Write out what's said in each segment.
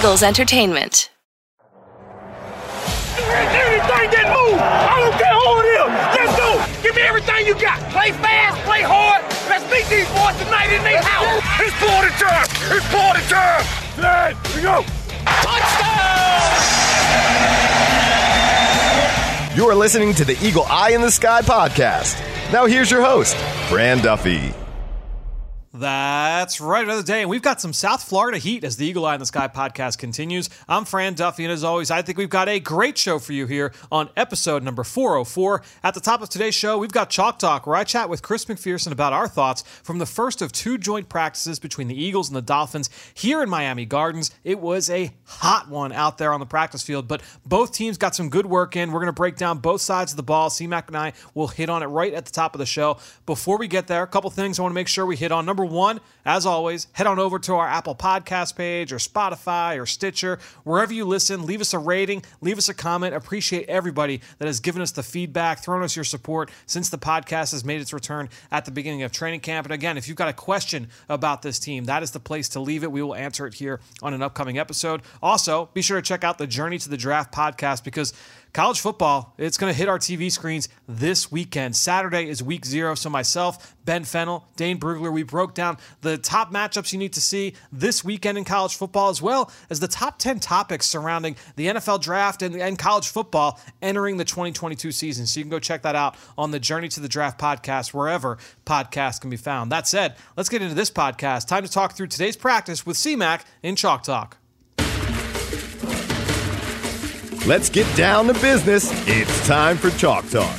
Eagles Entertainment. That I don't care who it is. Let's go. Give me everything you got. Play fast, play hard. Let's meet these boys tonight in their house. It's party time. It's party time. We go. Touchdown! You are listening to the Eagle Eye in the Sky podcast. Now here's your host, Fran Duffy. That's right, another day. And we've got some South Florida heat as the Eagle Eye in the Sky podcast continues. I'm Fran Duffy, and as always, I think we've got a great show for you here on episode number 404. At the top of today's show, we've got Chalk Talk, where I chat with Chris McPherson about our thoughts from the first of two joint practices between the Eagles and the Dolphins here in Miami Gardens. It was a hot one out there on the practice field, but both teams got some good work in. We're going to break down both sides of the ball. C-Mac and I will hit on it right at the top of the show. Before we get there, a couple things I want to make sure we hit on. Number one, as always, head on over to our Apple Podcast page or Spotify or Stitcher, wherever you listen. Leave us a rating, leave us a comment. Appreciate everybody that has given us the feedback, thrown us your support since the podcast has made its return at the beginning of training camp. And again, if you've got a question about this team, that is the place to leave it. We will answer it here on an upcoming episode. Also, be sure to check out the Journey to the Draft podcast because college football, it's going to hit our TV screens this weekend. Saturday is week zero. So, myself, Ben Fennell, Dane Brugler, we broke down the top matchups you need to see this weekend in college football, as well as the top 10 topics surrounding the NFL draft and, and college football entering the 2022 season. So, you can go check that out on the Journey to the Draft podcast, wherever podcasts can be found. That said, let's get into this podcast. Time to talk through today's practice with CMAC in Chalk Talk. Let's get down to business. It's time for Chalk Talk.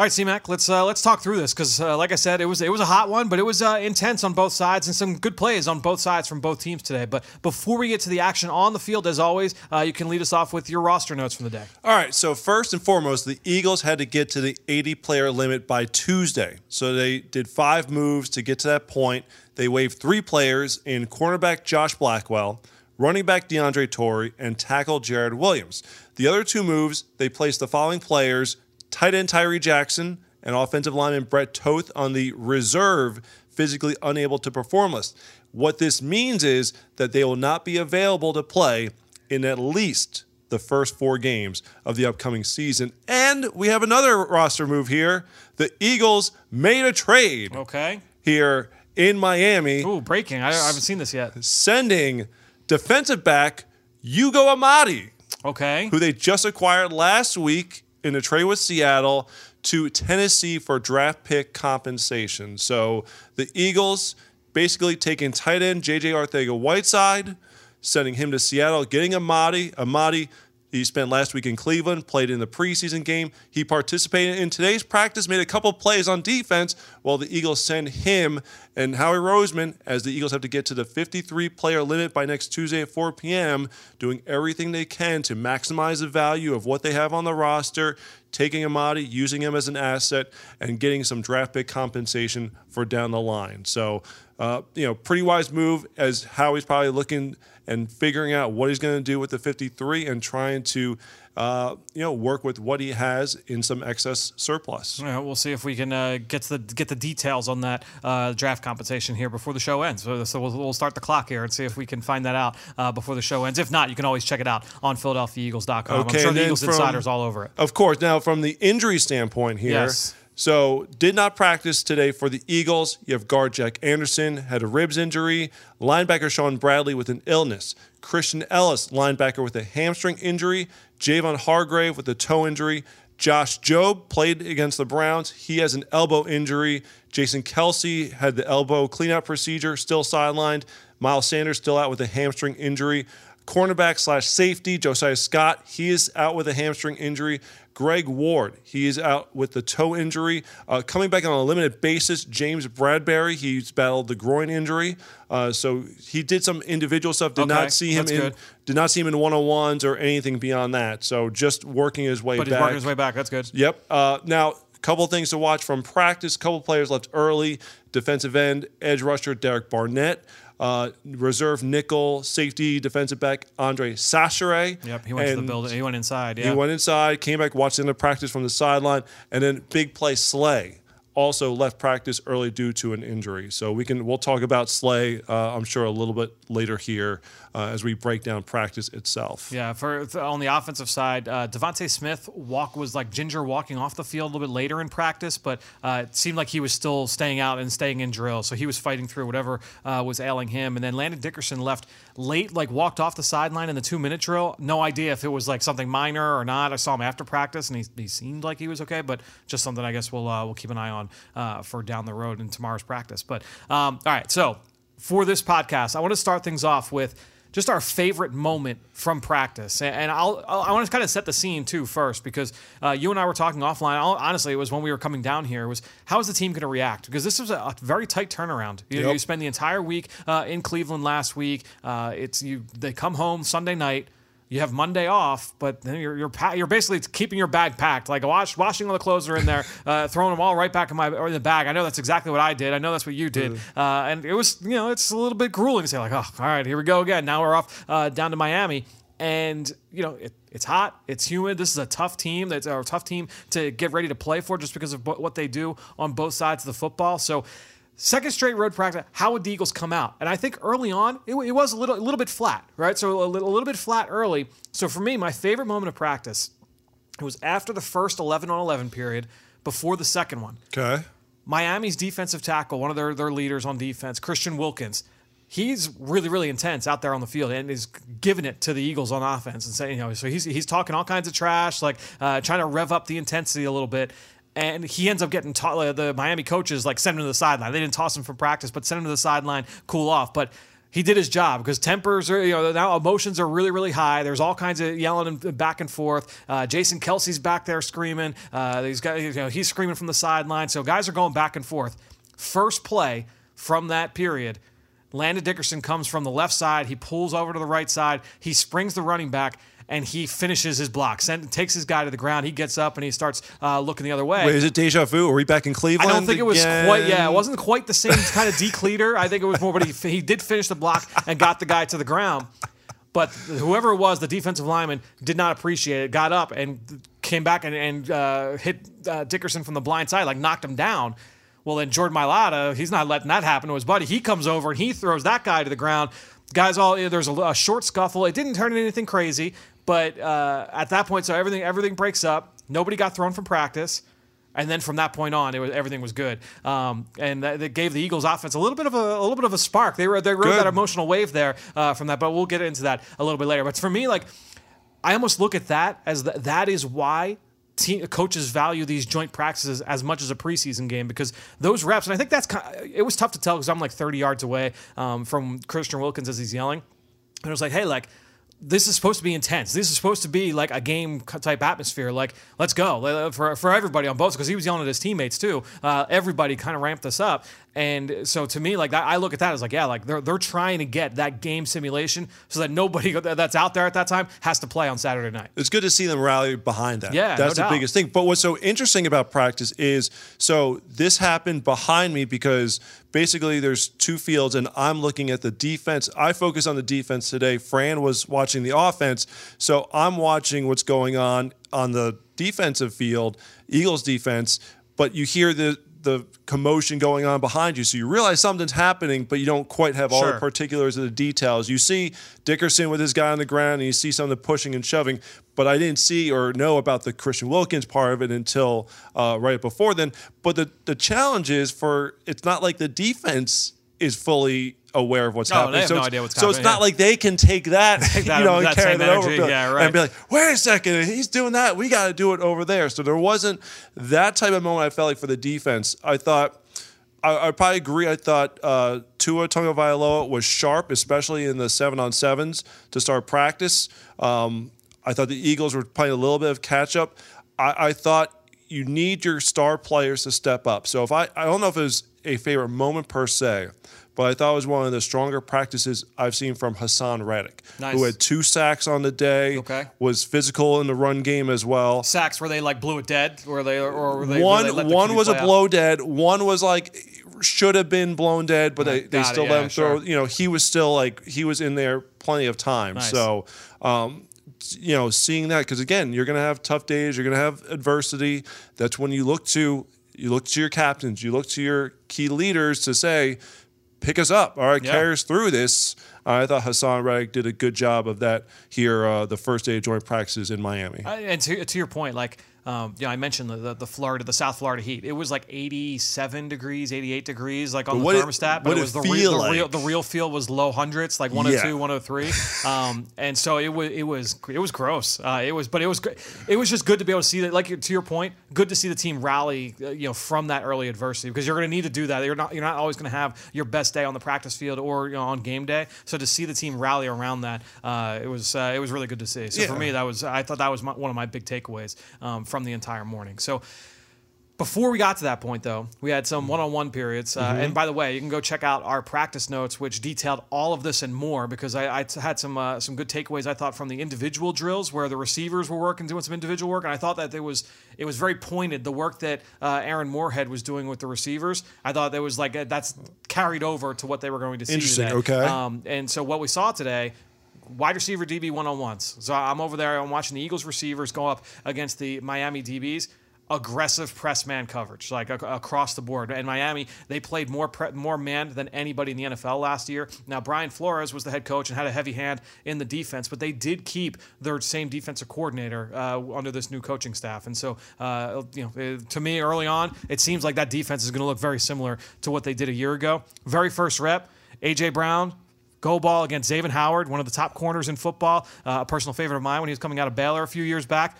All right, C-Mac, let's uh, let's talk through this because, uh, like I said, it was it was a hot one, but it was uh, intense on both sides and some good plays on both sides from both teams today. But before we get to the action on the field, as always, uh, you can lead us off with your roster notes from the day. All right, so first and foremost, the Eagles had to get to the 80 player limit by Tuesday, so they did five moves to get to that point. They waived three players in cornerback Josh Blackwell, running back DeAndre Torrey, and tackle Jared Williams. The other two moves, they placed the following players tight end Tyree Jackson and offensive lineman Brett Toth on the reserve physically unable to perform list. What this means is that they will not be available to play in at least the first four games of the upcoming season. And we have another roster move here. The Eagles made a trade. Okay. Here in Miami. Ooh, breaking. I, I haven't seen this yet. Sending defensive back Ugo Amadi. Okay. Who they just acquired last week in a trade with Seattle to Tennessee for draft pick compensation. So the Eagles basically taking tight end JJ Arcega-Whiteside, sending him to Seattle, getting Amadi. Amadi he spent last week in Cleveland, played in the preseason game. He participated in today's practice, made a couple plays on defense, while the Eagles send him and Howie Roseman, as the Eagles have to get to the 53 player limit by next Tuesday at 4 p.m., doing everything they can to maximize the value of what they have on the roster, taking Amadi, using him as an asset, and getting some draft pick compensation for down the line. So, uh, you know, pretty wise move as how he's probably looking and figuring out what he's going to do with the 53 and trying to uh, you know work with what he has in some excess surplus. Yeah, we'll see if we can uh, get the get the details on that uh, draft compensation here before the show ends. So, so we'll, we'll, start the clock here and see if we can find that out uh, before the show ends. If not, you can always check it out on PhiladelphiaEagles.com. Okay, I'm sure the Eagles from, insiders all over it. Of course. Now, from the injury standpoint here. Yes. So, did not practice today for the Eagles. You have guard Jack Anderson, had a ribs injury. Linebacker Shaun Bradley with an illness. Christian Ellis, linebacker with a hamstring injury. Javon Hargrave with a toe injury. Josh Jobe played against the Browns. He has an elbow injury. Jason Kelce had the elbow cleanout procedure, still sidelined. Miles Sanders still out with a hamstring injury. Cornerback slash safety, Josiah Scott, he is out with a hamstring injury. Greg Ward, he is out with the toe injury. Uh, coming back on a limited basis, James Bradberry, he's battled the groin injury. Uh, so he did some individual stuff. Did Okay, not see him in good. did not see him in one on ones or anything beyond that. So just working his way But he's back. working his way back. That's good. Yep. Uh, now, a couple things to watch from practice. couple players left early. Defensive end, edge rusher Derek Barnett. Uh, reserve nickel, safety, defensive back Andre Chachere. Yep, he went to the building. He went inside. Yeah. He went inside, came back, watched the practice from the sideline, and then big play Slay. Also left practice early due to an injury. So we can we'll talk about Slay, uh, I'm sure, a little bit later here uh, as we break down practice itself. Yeah, for on the offensive side, uh, DeVonta Smith walk was like ginger walking off the field a little bit later in practice, but uh, it seemed like he was still staying out and staying in drill. So he was fighting through whatever uh, was ailing him. And then Landon Dickerson left late, like walked off the sideline in the two minute drill. No idea if it was like something minor or not. I saw him after practice, and he, he seemed like he was okay, but just something I guess we'll uh, we'll keep an eye on uh, for down the road in tomorrow's practice. But um, all right, so for this podcast, I want to start things off with just our favorite moment from practice. And I'll, I'll I want to kind of set the scene too first because uh, you and I were talking offline. I'll, honestly, it was when we were coming down here. Was how is the team going to react? Because this was a, a very tight turnaround. You, Yep. you spend the entire week uh, in Cleveland last week. Uh, it's you. They come home Sunday night. You have Monday off, but then you're you're, pa- you're basically keeping your bag packed, like wash, washing all the clothes are in there, uh, throwing them all right back in my or in the bag. I know that's exactly what I did. I know that's what you did, uh, and it was you know it's a little bit grueling to say like, oh, all right, here we go again. Now we're off uh, down to Miami, and you know it, it's hot, it's humid. This is a tough team. That's a tough team to get ready to play for, just because of what they do on both sides of the football. So. Second straight road practice. How would the Eagles come out? And I think early on, it, it was a little, a little bit flat, right? So a little, a little bit flat early. So for me, my favorite moment of practice, it was after the first 11 on 11 period, before the second one. Okay. Miami's defensive tackle, one of their, their leaders on defense, Christian Wilkins, he's really, really intense out there on the field and is giving it to the Eagles on offense and saying, you know, so he's, he's talking all kinds of trash, like uh, trying to rev up the intensity a little bit. And he ends up getting taught, the Miami coaches like send him to the sideline. They didn't toss him from practice, but send him to the sideline, cool off. But he did his job because tempers are, you know, now emotions are really, really high. There's all kinds of yelling and back and forth. Uh, Jason Kelce's back there screaming. Uh, these guys, you know, he's screaming from the sideline. So guys are going back and forth. First play from that period, Landon Dickerson comes from the left side. He pulls over to the right side. He springs the running back. And he finishes his block, send, takes his guy to the ground. He gets up and he starts uh, looking the other way. Wait, is it deja vu? Are we back in Cleveland? I don't think it was quite. Yeah, it wasn't quite the same kind of decleater. I think it was more, but he, he did finish the block and got the guy to the ground. But whoever it was, the defensive lineman did not appreciate it. Got up and came back and, and uh, hit uh, Dickerson from the blind side, like knocked him down. Well, then Jordan Mailata, he's not letting that happen to his buddy. He comes over and he throws that guy to the ground. Guys, all there's a, a short scuffle. It didn't turn into anything crazy, but uh, at that point, so everything everything breaks up. Nobody got thrown from practice. And then from that point on, it was everything was good, um, and that, that gave the Eagles' offense a little bit of a, a little bit of a spark. They were they rode that emotional wave there uh, from that, but we'll get into that a little bit later. But for me, like I almost look at that as the, that is why team, coaches value these joint practices as much as a preseason game because those reps, and I think that's kind it was tough to tell because I'm like 30 yards away um, from Christian Wilkins as he's yelling, and it was like, hey, like this is supposed to be intense. This is supposed to be like a game type atmosphere. Like, let's go for for everybody on both because he was yelling at his teammates too. Uh, everybody kind of ramped this up, and so to me, like I look at that as like, yeah, like they're they're trying to get that game simulation so that nobody that's out there at that time has to play on Saturday night. it's good to see them rally behind that. Yeah, that's no the doubt. biggest thing. But what's so interesting about practice is so this happened behind me because basically there's two fields and I'm looking at the defense. I focus on the defense today. Fran was watching the offense, so I'm watching what's going on on the defensive field, Eagles defense. But you hear the the commotion going on behind you, so you realize something's happening, but you don't quite have all Sure. the particulars of the details. You see Dickerson with his guy on the ground, and you see some of the pushing and shoving, but I didn't see or know about the Christian Wilkins part of it until uh, right before then. But the the challenge is for it's not like the defense is fully aware of what's No, they happening. have so no it's, idea what's so it's not yeah. like they can take that, that- you know, and carry that over, energy, and be- yeah, right. and be like, wait a second, he's doing that. We got to do it over there. So there wasn't that type of moment. I felt like for the defense, I thought. I, I probably agree. I thought uh, Tua Tagovailoa was sharp, especially in the seven on sevens to start practice. Um, I thought the Eagles were playing a little bit of catch up. I, I thought you need your star players to step up. So if I, I don't know if it was a favorite moment per se, but I thought it was one of the stronger practices I've seen from Haason Reddick, Nice. who had two sacks on the day, Okay. was physical in the run game as well. Sacks where they like blew it dead, or they or were they, one they one was a out? blow dead. One was like should have been blown dead, but they, they it, still yeah, let him throw. sure. You know, he was still like he was in there plenty of time. Nice. So, um, you know, seeing that because again, you're gonna have tough days. You're gonna have adversity. That's when you look to You look to your captains, you look to your key leaders to say, pick us up. All right, Yeah. carry us through this. I thought Haason Reddick did a good job of that here uh, the first day of joint practices in Miami. Uh, and to, to your point, like, um, you know, I mentioned the, the, the Florida, the South Florida heat. It was like 87 degrees, 88 degrees, like on the what it- thermostat. but it it was the, feel real, the real, the real feel was low hundreds, like 102, Yeah. 103. um, and so it was, it was, it was gross. Uh, it was, but it was, it was just good to be able to see that. Like to your point, good to see the team rally, uh, you know, from that early adversity because you're going to need to do that. You're not, you're not always going to have your best day on the practice field or you know, on game day. So to see the team rally around that, uh, it was, uh, it was really good to see. So for me, that was I thought that was my, one of my big takeaways um, from the entire morning. So before we got to that point, though, we had some one-on-one periods. Uh, And by the way, you can go check out our practice notes, which detailed all of this and more. Because I had some uh, some good takeaways. I thought from the individual drills where the receivers were working, doing some individual work, and I thought that there was it was very pointed. The work that uh, Aaron Moorehead was doing with the receivers, I thought that was like uh, that's carried over to what they were going to see Interesting, today. okay. Um, and so what we saw today wide receiver DB one on ones. So I'm over there. I'm watching the Eagles receivers go up against the Miami DBs. Aggressive press man coverage, like ac- across the board. And Miami, they played more pre- more man than anybody in the NFL last year. Now Brian Flores was the head coach and had a heavy hand in the defense, but they did keep their same defensive coordinator uh, under this new coaching staff. And so, uh, you know, uh, to me, early on, it seems like that defense is going to look very similar to what they did a year ago. Very first rep, AJ Brown, Go ball against Xavien Howard, one of the top corners in football, uh, a personal favorite of mine when he was coming out of Baylor a few years back.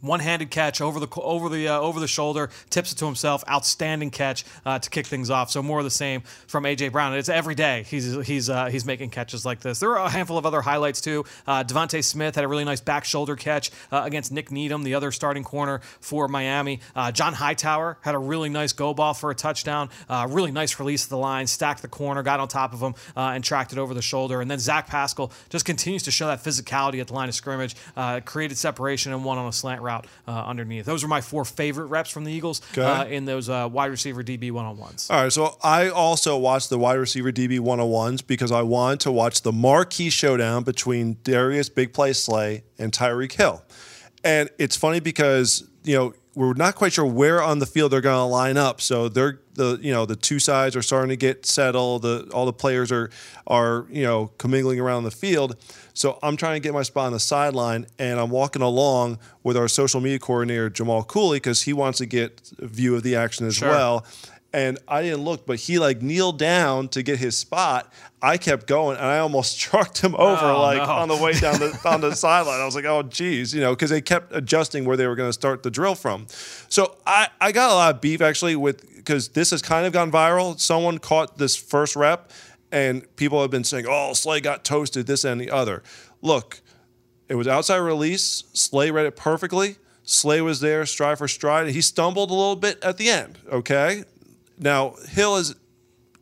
One-handed catch over the over the uh, over the shoulder, tips it to himself. Outstanding catch uh, to kick things off. So more of the same from AJ Brown. And it's every day he's he's uh, he's making catches like this. There are a handful of other highlights too. Uh, DeVonta Smith had a really nice back shoulder catch uh, against Nik Needham, the other starting corner for Miami. Uh, John Hightower had a really nice go ball for a touchdown. Really nice release of the line, stacked the corner, got on top of him, and tracked it over the shoulder. And then Zach Pascal just continues to show that physicality at the line of scrimmage, created separation and one on a slant route uh, underneath. Those were my four favorite reps from the Eagles uh, in those uh, wide receiver DB one on ones. All right, so I also watched the wide receiver DB 101s because I wanted to watch the marquee showdown between Darius Big Play Slay and Tyreek Hill. And it's funny because, you know, we're not quite sure where on the field they're going to line up. So they're the you know the two sides are starting to get settled. The all the players are are you know commingling around the field. So I'm trying to get my spot on the sideline, and I'm walking along with our social media coordinator Jamal Cooley because he wants to get a view of the action as Sure. well. And I didn't look, but he like kneeled down to get his spot. I kept going, and I almost trucked him over Oh, like no. on the way down the on the sideline. I was like, oh geez, you know, because they kept adjusting where they were going to start the drill from. So I I got a lot of beef actually with because this has kind of gone viral. Someone caught this first rep, and people have been saying, oh, Slay got toasted, this and the other. Look, it was outside release. Slay read it perfectly. Slay was there, stride for stride. He stumbled a little bit at the end. Okay, now Hill is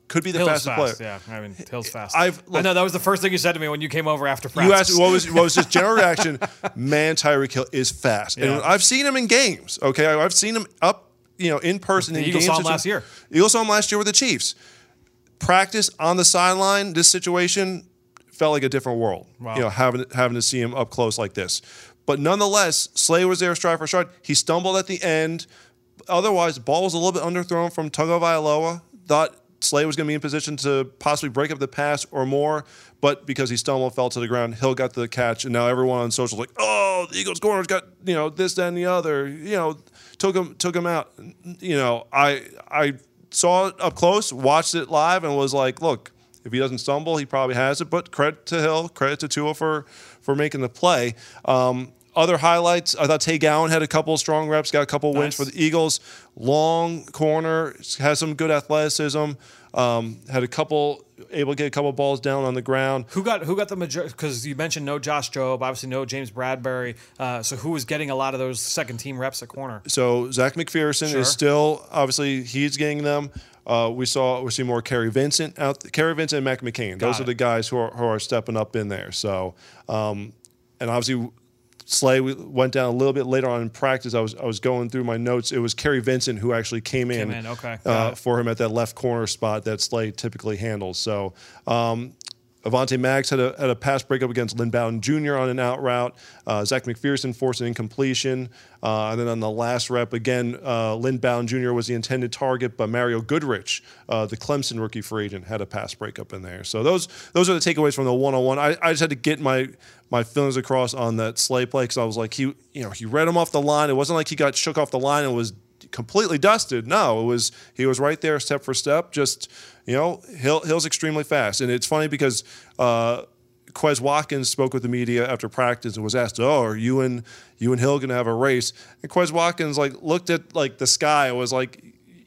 could be the Hill's fastest fast, player. yeah. I mean, Hill's fast. I've- I know that was the first thing you said to me when you came over after practice. You asked what was what was his general reaction? Man, Tyreek Hill is fast, and Yeah. I've seen him in games. Okay, I- I've seen him up, you know, in person. The in Eagles games saw him last year. Eagles saw him last year with the Chiefs. Practice on the sideline. This situation felt like a different world. Wow. You know, having having to see him up close like this. But nonetheless, Slay was there stride for stride. He stumbled at the end. Otherwise, ball was a little bit underthrown from Tagovailoa. Thought Slay was going to be in position to possibly break up the pass or more, but because he stumbled, fell to the ground, Hill got the catch, and now everyone on social is like, oh, the Eagles corners got you know this, that, and the other. You know, took him took him out. You know, I I saw it up close, watched it live, and was like, look, if he doesn't stumble, he probably has it. But credit to Hill, credit to Tua for for making the play. Um, other highlights, I thought Tay Gowan had a couple of strong reps, got a couple wins for the Eagles. Long corner, has some good athleticism. Um, had a couple, able to get a couple balls down on the ground. Who got who got the majority? Because you mentioned no Josh Jobe, obviously no James Bradberry. Uh, so who was getting a lot of those second team reps at corner? So Zech McPhearson Sure. is still obviously he's getting them. Uh, we saw we see more Kary Vincent out. Kary Vincent and Mac McCain. Those Got are the guys who are who are stepping up in there. So um, and obviously Slay we went down a little bit later on in practice. I was I was going through my notes. It was Kary Vincent who actually came in, in, okay. Uh, for him at that left corner spot that Slay typically handles. So. Um, Avante Max had a, had a pass breakup against Lynn Bowden Jr. on an out route. Uh, Zech McPhearson forced an incompletion. Uh, and then on the last rep, again, uh, Lynn Bowden Jr. was the intended target, but Mario Goodrich, uh, the Clemson rookie free agent, had a pass breakup in there. So those those are the takeaways from the one on one. I just had to get my my feelings across on that Slay play because I was like, he you know he read him off the line. It wasn't like he got shook off the line and was completely dusted. No, it was he was right there step for step. Just you know, Hill, Hill's extremely fast, and it's funny because. Uh, Quez Watkins spoke with the media after practice and was asked, "Oh, are you and you and Hill going to have a race?" And Quez Watkins like looked at like the sky and was like,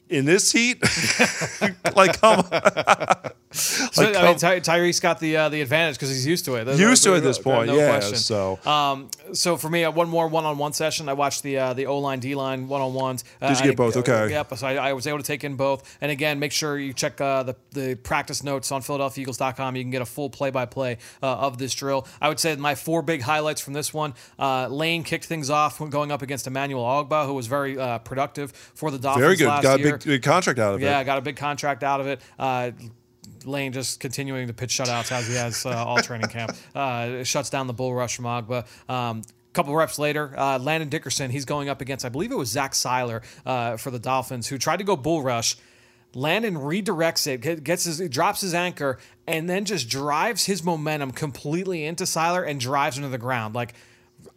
"In this heat, like come on." So, Like, I mean, Ty- Tyrese got the uh, the advantage because he's used to it. There's Used no- to it at this point, no yeah, question. so- um, so for me, uh, one more one on one session. I watched the uh, the O line D line one on ones. Uh, Did you get both? Okay. Yep. So I, I was able to take in both. And again, make sure you check uh, the the practice notes on PhiladelphiaEagles.com. You can get a full play by play of this drill. I would say my four big highlights from this one: uh, Lane kicked things off when going up against Emmanuel Ogbah, who was very uh, productive for the Dolphins Very good. Got a big, big contract out of Yeah, it. Yeah, got a big contract out of it. Lane just continuing to pitch shutouts as he has uh, all training camp. Uh, shuts down the bull rush from Ogbah. Um, couple reps later, uh, Landon Dickerson, he's going up against, I believe it was Zach Sieler uh, for the Dolphins, who tried to go bull rush. Landon redirects it, gets his, drops his anchor, and then just drives his momentum completely into Sieler and drives him to the ground. Like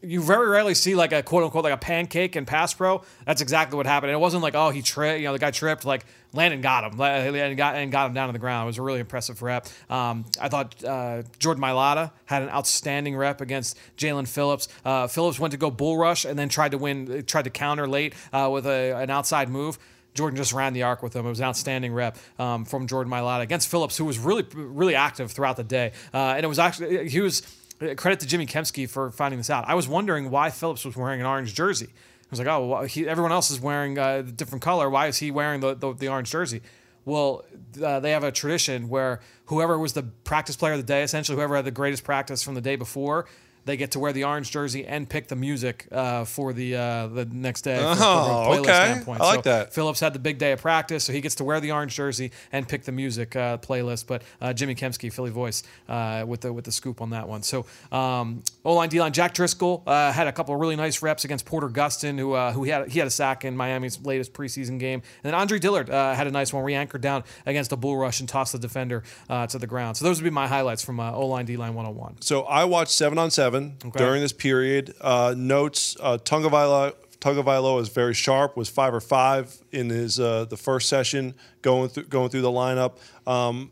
you very rarely see like a quote unquote like a pancake in pass pro. That's exactly what happened. And it wasn't like oh he tripped, you know the guy tripped. Like Landon got him and got and got him down to the ground. It was a really impressive rep. Um, I thought uh, Jordan Mailata had an outstanding rep against Jaelan Phillips. Uh, Phillips went to go bull rush and then tried to win, tried to counter late uh, with a, an outside move. Jordan just ran the arc with him. It was an outstanding rep um, from Jordan Mailata against Phillips, who was really, really active throughout the day. Uh, and it was actually he was credit to Jimmy Kempski for finding this out. I was wondering why Phillips was wearing an orange jersey. I was like, oh, well, he, everyone else is wearing a different color. Why is he wearing the, the, the orange jersey? Well, uh, they have a tradition where whoever was the practice player of the day, essentially whoever had the greatest practice from the day before, they get to wear the orange jersey and pick the music uh, for the uh, the next day. a Oh, playlist okay. standpoint. I like So that. Phillips had the big day of practice, so he gets to wear the orange jersey and pick the music uh, playlist. But uh, Jimmy Kempski, Philly voice, uh, with the with the scoop on that one. So um, O line, D line, Jack Driscoll uh, had a couple of really nice reps against Porter Gustin, who uh, who he had he had a sack in Miami's latest preseason game, and then Andre Dillard uh, had a nice one where he anchored down against a bull rush and tossed the defender uh, to the ground. So those would be my highlights from uh, O line, D line, one on one. So I watched seven on seven Okay. during this period. Uh, notes: uh, Tagovailoa is very sharp. Was five or five in his uh, the first session going through going through the lineup. Um,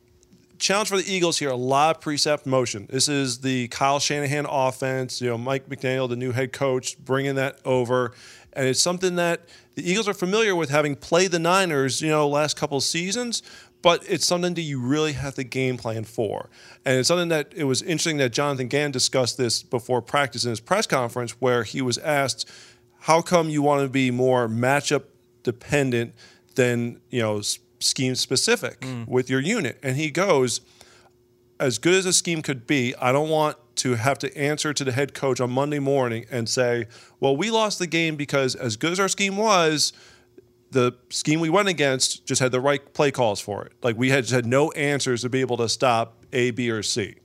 challenge for the Eagles here: a lot of pre-snap motion. This is the Kyle Shanahan offense. You know, Mike McDaniel, the new head coach, bringing that over, and it's something that the Eagles are familiar with, having played the Niners. You know, last couple of seasons. But it's something that you really have to game plan for. And it's something that it was interesting that Jonathan Gannon discussed this before practice in his press conference, where he was asked, How come you want to be more matchup dependent than, you know, scheme specific mm. with your unit? And he goes, as good as a scheme could be, I don't want to have to answer to the head coach on Monday morning and say, well, we lost the game because as good as our scheme was, the scheme we went against just had the right play calls for it. Like we had just had no answers to be able to stop A, B, or C.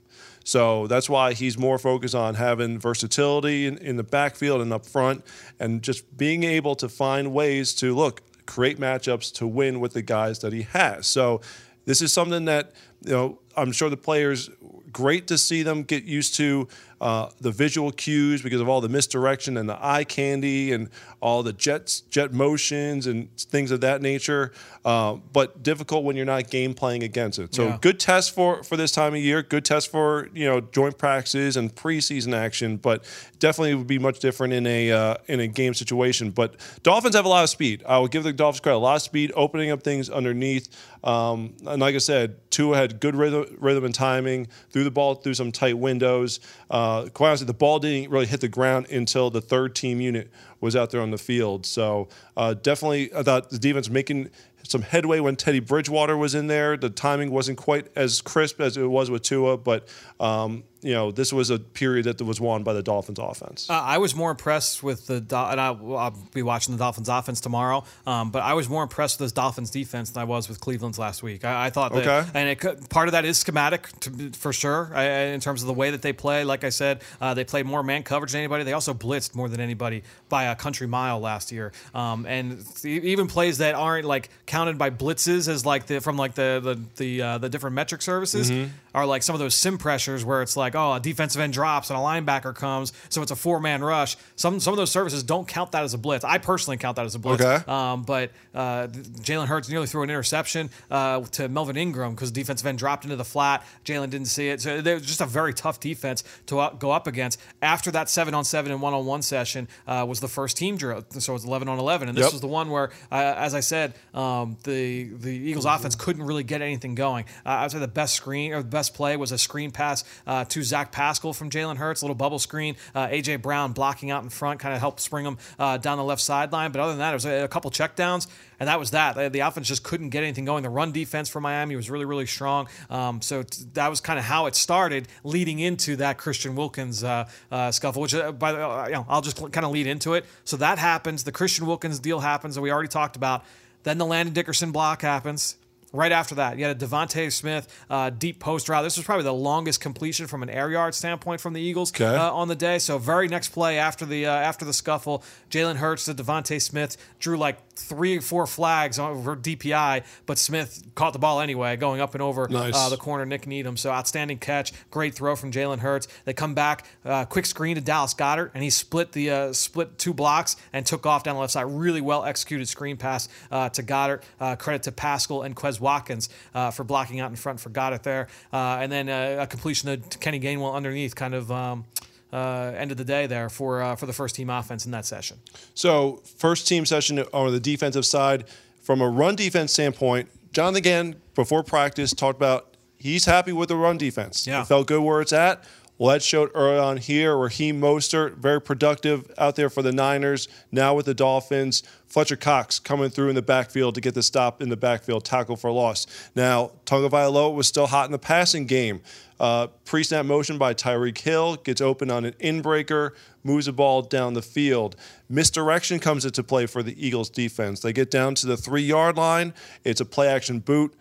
So that's why he's more focused on having versatility in, in the backfield and up front and just being able to find ways to look, create matchups to win with the guys that he has. So this is something that, you know, I'm sure the players great to see them get used to uh, the visual cues because of all the misdirection and the eye candy and all the jets, jet motions and things of that nature. Uh, but difficult when you're not game playing against it. So Yeah. good test for for this time of year. Good test for you know joint practices and preseason action. But definitely would be much different in a uh, in a game situation. But Dolphins have a lot of speed. I will give the Dolphins credit. A lot of speed, opening up things underneath. Um, and like I said, Tua had good rhythm, rhythm and timing. Threw the ball through some tight windows. Uh, quite honestly, the ball didn't really hit the ground until the third team unit was out there on the field. So uh, definitely, I thought the defense making some headway when Teddy Bridgewater was in there. The timing wasn't quite as crisp as it was with Tua, but um, you know this was a period that was won by the Dolphins offense. Uh, I was more impressed with the Do- and I, will be watching the Dolphins offense tomorrow. Um, but I was more impressed with this Dolphins defense than I was with Cleveland's last week. I, I thought that, Okay. and it could, part of that is schematic to, for sure I, in terms of the way that they play. Like I said, uh, they played more man coverage than anybody. They also blitzed more than anybody by a country mile last year. Um, and even plays that aren't like counted by blitzes as like the from like the the the, uh, the different metric services are like some of those sim pressures where it's like oh a defensive end drops and a linebacker comes so it's a four man rush. Some some of those services don't count that as a blitz. I personally count that as a blitz. Okay. Um, but uh, Jalen Hurts nearly threw an interception uh, to Melvin Ingram because the defensive end dropped into the flat. Jalen didn't see it. So there was just a very tough defense to go up against. After that seven on seven and one on one session uh, was the first team drill. So it was 11 on 11. And this Yep. was the one where, uh, as I said, um, the, the Eagles offense couldn't really get anything going. Uh, I would say the best screen or the best play was a screen pass uh, to Zach Pascal from Jalen Hurts, a little bubble screen. Uh, AJ Brown blocking out in front kind of helped spring him uh, down the left sideline. But other than that, it was a, a couple checkdowns, and that was that. The, offense just couldn't get anything going. The run defense for Miami was really, really strong. Um, so t- that was kind of how it started, leading into that Christian Wilkins uh, uh, scuffle. Which, uh, by the uh, you know, I'll just kind of lead into it. So that happens. The Christian Wilkins deal happens that we already talked about. Then the Landon Dickerson block happens. Right after that, you had a DeVonta Smith uh, deep post route. This was probably the longest completion from an air yard standpoint from the Eagles Okay. uh, on the day. So very next play after the uh, after the scuffle, Jalen Hurts to DeVonta Smith drew like three or four flags over DPI, but Smith caught the ball anyway, going up and over Nice. uh, the corner. Nik Needham. So outstanding catch, great throw from Jalen Hurts. They come back, uh, quick screen to Dallas Goedert, and he split the uh, split two blocks and took off down the left side. Really well executed screen pass uh, to Goedert. Uh, credit to Pascal and Quez Watkins uh, for blocking out in front for Goedert there, uh, and then uh, a completion to Kenny Gainwell underneath, kind of. Um, uh, end of the day there for uh, for the first team offense in that session. So, first team session on the defensive side, from a run defense standpoint, Jonathan Gannon before practice talked about he's happy with the run defense. Yeah. It felt good where it's at. Well, that showed early on here. Raheem Mostert, very productive out there for the Niners. Now with the Dolphins, Fletcher Cox coming through in the backfield to get the stop in the backfield, tackle for loss. Now, Tagovailoa was still hot in the passing game. Uh, pre-snap motion by Tyreek Hill gets open on an inbreaker, moves the ball down the field. Misdirection comes into play for the Eagles defense. They get down to the three-yard line. It's a play-action boot.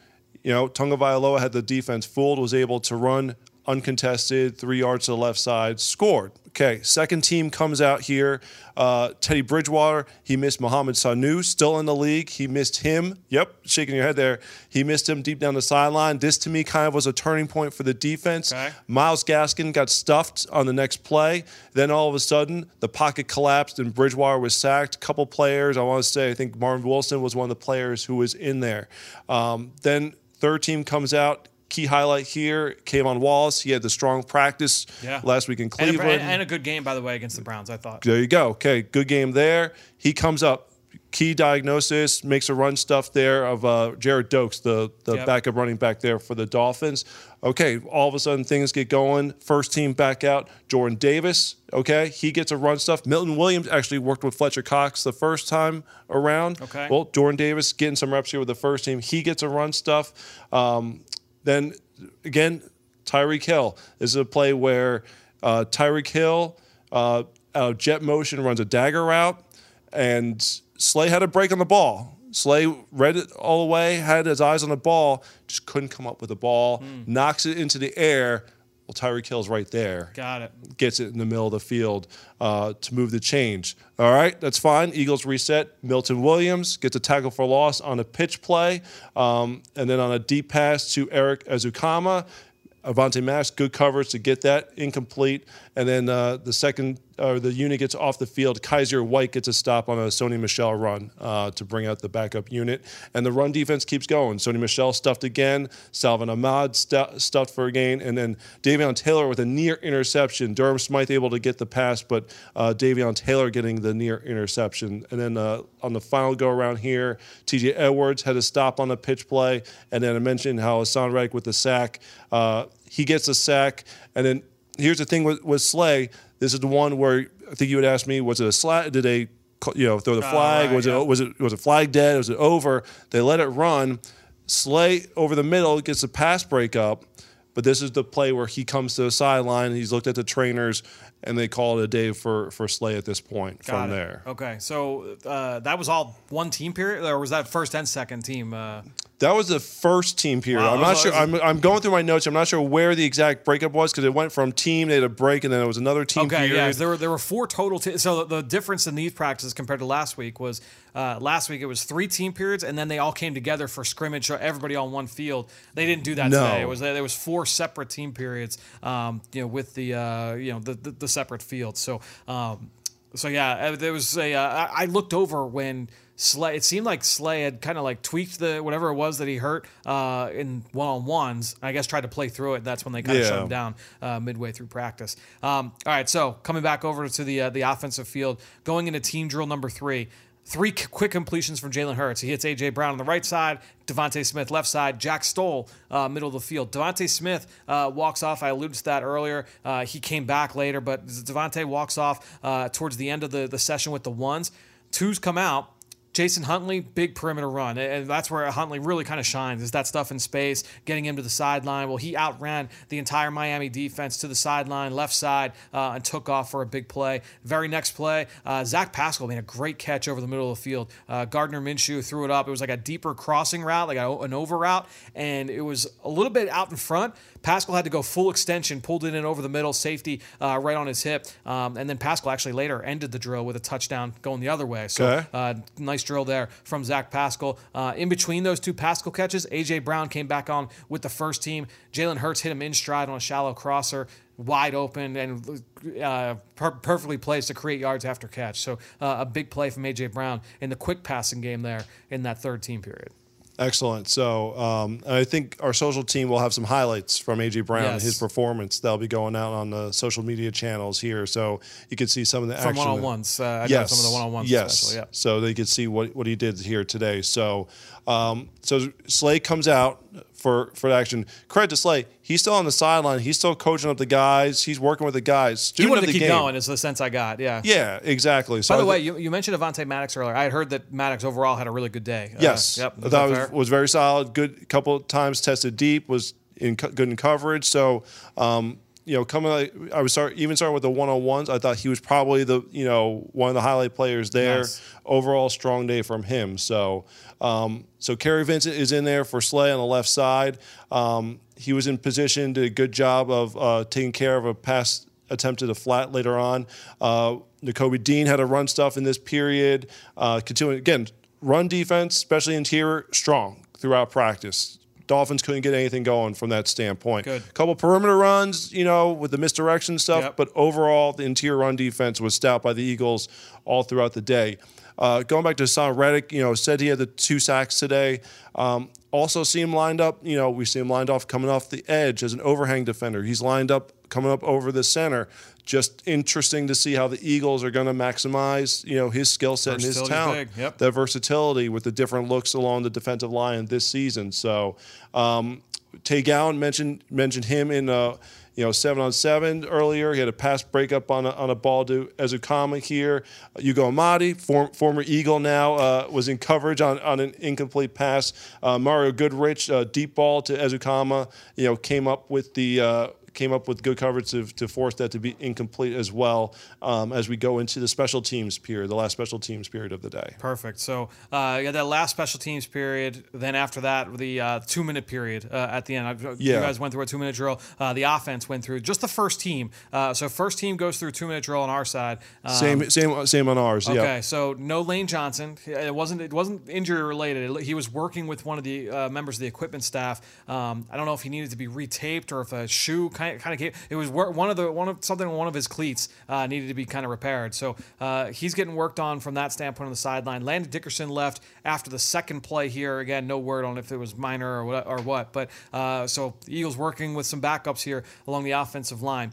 You know, Tagovailoa had the defense fooled, was able to run uncontested, three yards to the left side, scored. Okay, second team comes out here. Uh, Teddy Bridgewater, he missed Mohamed Sanu, still in the league. He missed him. Yep, shaking your head there. He missed him deep down the sideline. This to me kind of was a turning point for the defense. Okay. Myles Gaskin got stuffed on the next play. Then all of a sudden, the pocket collapsed and Bridgewater was sacked. A couple players, I want to say, I think Marvin Wilson was one of the players who was in there. Um, then third team comes out. Key highlight here, K'Von Wallace. He had the strong practice Yeah. last week in And Cleveland. a, and a good game by the way against the Browns. I thought. There you go. Okay, good game there. He comes up, key diagnosis, makes a run stuff there of uh, Gerrid Doaks, the, the Yep. backup running back there for the Dolphins. Okay, all of a sudden things get going. First team back out. Jordan Davis, okay, he gets a run stuff. Milton Williams actually worked with Fletcher Cox the first time around. Okay. Well, Jordan Davis getting some reps here with the first team. He gets a run stuff. Um, then again, Tyreek Hill. This is a play where uh, Tyreek Hill, uh, out of jet motion, runs a dagger route, and Slay had a break on the ball. Slay read it all the way, had his eyes on the ball, just couldn't come up with the ball, knocks it into the air. Well, Tyreek Hill's right there Got it. gets it in the middle of the field uh, to move the change. All right, that's fine. Eagles reset. Milton Williams gets a tackle for loss on a pitch play, um, and then on a deep pass to Erik Ezukanma. Avante Max, good coverage to get that incomplete, and then uh, the second or the unit gets off the field. Kyzir White gets a stop on a Sony Michel run uh, to bring out the backup unit, and the run defense keeps going. Sony Michel stuffed again, Salvon Ahmed stu- stuffed for a gain, and then Davion Taylor with a near interception. Durham Smythe able to get the pass, but uh, Davion Taylor getting the near interception, and then uh, on the final go around here, T.J. Edwards had a stop on a pitch play, and then I mentioned how Haason Reddick with the sack. Uh, he gets a sack, and then here's the thing with, with Slay. This is the one where I think you would ask me, was it a slap? Did they you know throw the flag? right, was yeah. it was it was it flag dead? Was it over? They let it run. Slay over the middle gets a pass break up, but this is the play where he comes to the sideline. He's looked at the trainers, and they call it a day for for Slay at this point. Got from it. there, Okay, so uh, that was all one team period, or was that first and second team? Uh, that was the first team period. Wow, I'm not sure. I'm, I'm going through my notes. I'm not sure where the exact breakup was because it went from team. They had a break, and then it was another team Okay, period. yeah, there were there were four total. Te- so the, the difference in these practices compared to last week was uh, last week it was three team periods, and then they all came together for scrimmage, so everybody on one field. They didn't do that No. today. It was there was four separate team periods, um, you know, with the uh, you know the, the the separate fields. So um, so yeah, there was a. Uh, I looked over when. Slay. It seemed like Slay had kind of like tweaked the whatever it was that he hurt uh, in one on ones. I guess tried to play through it. That's when they kind of Yeah. shut him down uh, midway through practice. Um, all right, so coming back over to the uh, the offensive field, going into team drill number three. Three quick completions from Jalen Hurts. He hits AJ Brown on the right side, DeVonta Smith left side, Jack Stoll uh, middle of the field. DeVonta Smith uh, walks off. I alluded to that earlier. Uh, he came back later, but DeVonta walks off uh, towards the end of the, the session with the ones. Twos come out. Jason Huntley, big perimeter run. And that's where Huntley really kind of shines, is that stuff in space, getting him to the sideline. Well, he outran the entire Miami defense to the sideline, left side, uh, and took off for a big play. Very next play, uh, Zach Pascal made a great catch over the middle of the field. Uh, Gardner Minshew threw it up. It was like a deeper crossing route, like a, an over route, and it was a little bit out in front. Pascal had to go full extension, pulled it in over the middle, safety uh, right on his hip. Um, and then Pascal actually later ended the drill with a touchdown going the other way. So Okay. Nice drill there from Zach Pascal. Uh, in between those two Pascal catches, AJ Brown came back on with the first team. Jalen Hurts hit him in stride on a shallow crosser, wide open and uh, per- perfectly placed to create yards after catch. So uh, a big play from AJ Brown in the quick passing game there in that third team period. Excellent. So um, I think our social team will have some highlights from AJ Brown and his performance. That'll be going out on the social media channels here, so you can see some of the From action. one on ones. Uh, yes, some of the one on ones, yes. especially. Yeah. So they could see what, what he did here today. So, um, so Slay comes out for for action. Credit to Slay. He's still on the sideline. He's still coaching up the guys. He's working with the guys. He wanted to keep game. going, is the sense I got. Yeah. Yeah, exactly. So By the I way, you, you mentioned Avonte Maddox earlier. I had heard that Maddox overall had a really good day. Uh, Yes, yep. I that was, was very solid. Good couple of times tested deep. Was in good in coverage. So, um, you know, coming, I was start even starting with the one on ones. I thought he was probably the you know one of the highlight players there. Nice. Overall, strong day from him. So, um, so Kary Vincent is in there for Slay on the left side. Um, he was in position, did a good job of uh, taking care of a pass attempted a flat later on. Uh, Nakobe Dean had to run stuff in this period. Uh, continuing again, run defense, especially interior, strong throughout practice. Dolphins couldn't get anything going from that standpoint. Good. Couple perimeter runs, you know, with the misdirection stuff, Yep. but overall, the interior run defense was stout by the Eagles all throughout the day. Uh, going back to Haason Reddick, you know, said he had the two sacks today. Um, also see him lined up, you know, we see him lined off coming off the edge as an overhang defender. He's lined up coming up over the center. Just interesting to see how the Eagles are going to maximize, you know, his skill set and his talent, yep. the versatility with the different looks along the defensive line this season. So, um, Tay Gowan mentioned mentioned him in uh, you know seven on seven earlier. He had a pass breakup on a, on a ball to Ezukanma here. Ugo Amadi, form, former Eagle now, uh, was in coverage on, on an incomplete pass. Uh, Mario Goodrich, uh, deep ball to Ezukanma, you know, came up with the. Came up with good coverage to, to force that to be incomplete as well um, as we go into the special teams period, the last special teams period of the day. Perfect. So uh, you had that last special teams period. Then after that, the uh, two minute period uh, at the end. I've- You Yeah. guys went through a two minute drill. Uh, the offense went through just the first team. Uh, so first team goes through two minute drill on our side. Um, Same, same, same on ours. Okay, Yeah. so no Lane Johnson. It wasn't. It wasn't injury related. He was working with one of the uh, members of the equipment staff. Um, I don't know if he needed to be retaped or if a shoe kind of, kind of came. It was one of the one of something. One of his cleats uh, needed to be kind of repaired. So uh, he's getting worked on from that standpoint on the sideline. Landon Dickerson left after the second play here. Again, no word on if it was minor or what. Or what but uh, so Eagles working with some backups here along the offensive line.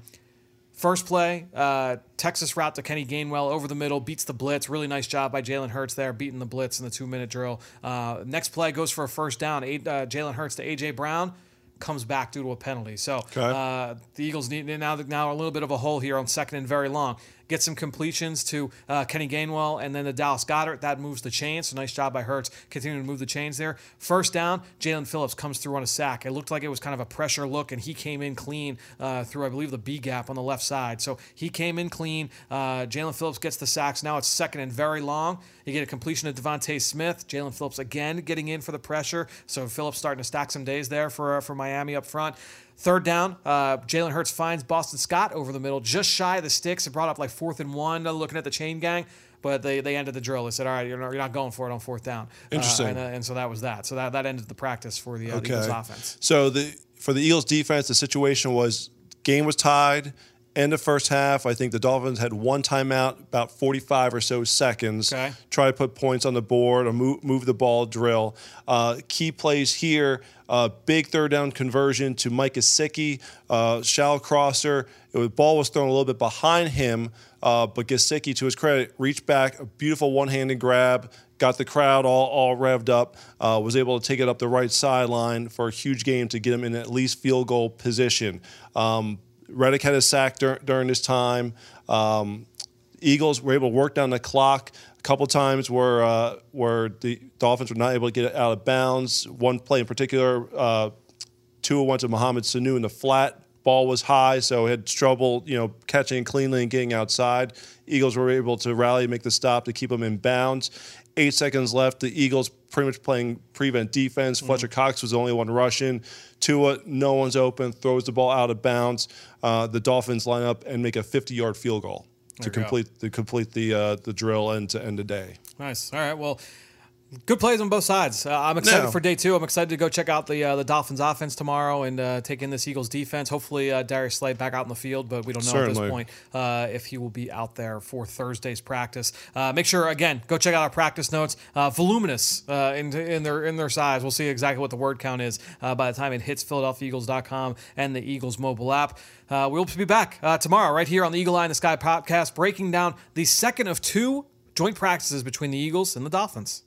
First play, uh, Texas route to Kenny Gainwell over the middle, beats the blitz. Really nice job by Jalen Hurts there, beating the blitz in the two minute drill. Uh, next play goes for a first down. Uh, Jalen Hurts to AJ Brown comes back due to a penalty. So uh, the Eagles need now now a little bit of a hole here on second and very long. Get some completions to uh, Kenny Gainwell and then the Dallas Goedert. That moves the chains. So nice job by Hurts continuing to move the chains there. First down, Jaelan Phillips comes through on a sack. It looked like it was kind of a pressure look, and he came in clean uh, through, I believe, the B gap on the left side. So he came in clean. Uh, Jaelan Phillips gets the sacks. Now it's second and very long. You get a completion of DeVonta Smith. Jaelan Phillips again getting in for the pressure. So Phillips starting to stack some days there for, uh, for Miami up front. Third down, uh, Jalen Hurts finds Boston Scott over the middle, just shy of the sticks. It brought up like fourth and one, uh, looking at the chain gang. But they, they ended the drill. They said, all right, you're not, you're not going for it on fourth down. Interesting. Uh, and, uh, and, so that was that. So that, that ended the practice for the, uh, the Eagles offense. So the for the Eagles defense, the situation was game was tied. End of first half, I think the Dolphins had one timeout, about 45 or so seconds. Okay. Try to put points on the board or move, move the ball drill. Uh, key plays here uh, big third down conversion to Mike Gesicki, uh, shallow crosser. The ball was thrown a little bit behind him, uh, but Gesicki, to his credit, reached back, a beautiful one handed grab, got the crowd all, all revved up, uh, was able to take it up the right sideline for a huge game to get him in at least field goal position. Um, Reddick had a sack dur- during this time. Um, Eagles were able to work down the clock a couple times where uh, where the Dolphins were not able to get it out of bounds. One play in particular, uh, Tua went to Mohamed Sanu in the flat. Ball was high, so had trouble, you know, catching cleanly and getting outside. Eagles were able to rally, make the stop to keep them in bounds. Eight seconds left. The Eagles pretty much playing prevent defense. Mm-hmm. Fletcher Cox was the only one rushing. Tua, no one's open, throws the ball out of bounds. Uh, the Dolphins line up and make a 50-yard field goal to complete to complete the uh, the drill and to end the day. Nice. All right. Well, Good plays on both sides. Uh, I'm excited no. for day two. I'm excited to go check out the uh, the Dolphins offense tomorrow and uh, take in this Eagles defense. Hopefully, uh, Darius Slay back out in the field, but we don't know Certainly. at this point uh, if he will be out there for Thursday's practice. Uh, make sure again go check out our practice notes. voluminous in, in their in their size. We'll see exactly what the word count is by the time it hits PhiladelphiaEagles.com and the Eagles mobile app. we'll be back tomorrow right here on the Eagle Eye in the Sky podcast, breaking down the second of two joint practices between the Eagles and the Dolphins.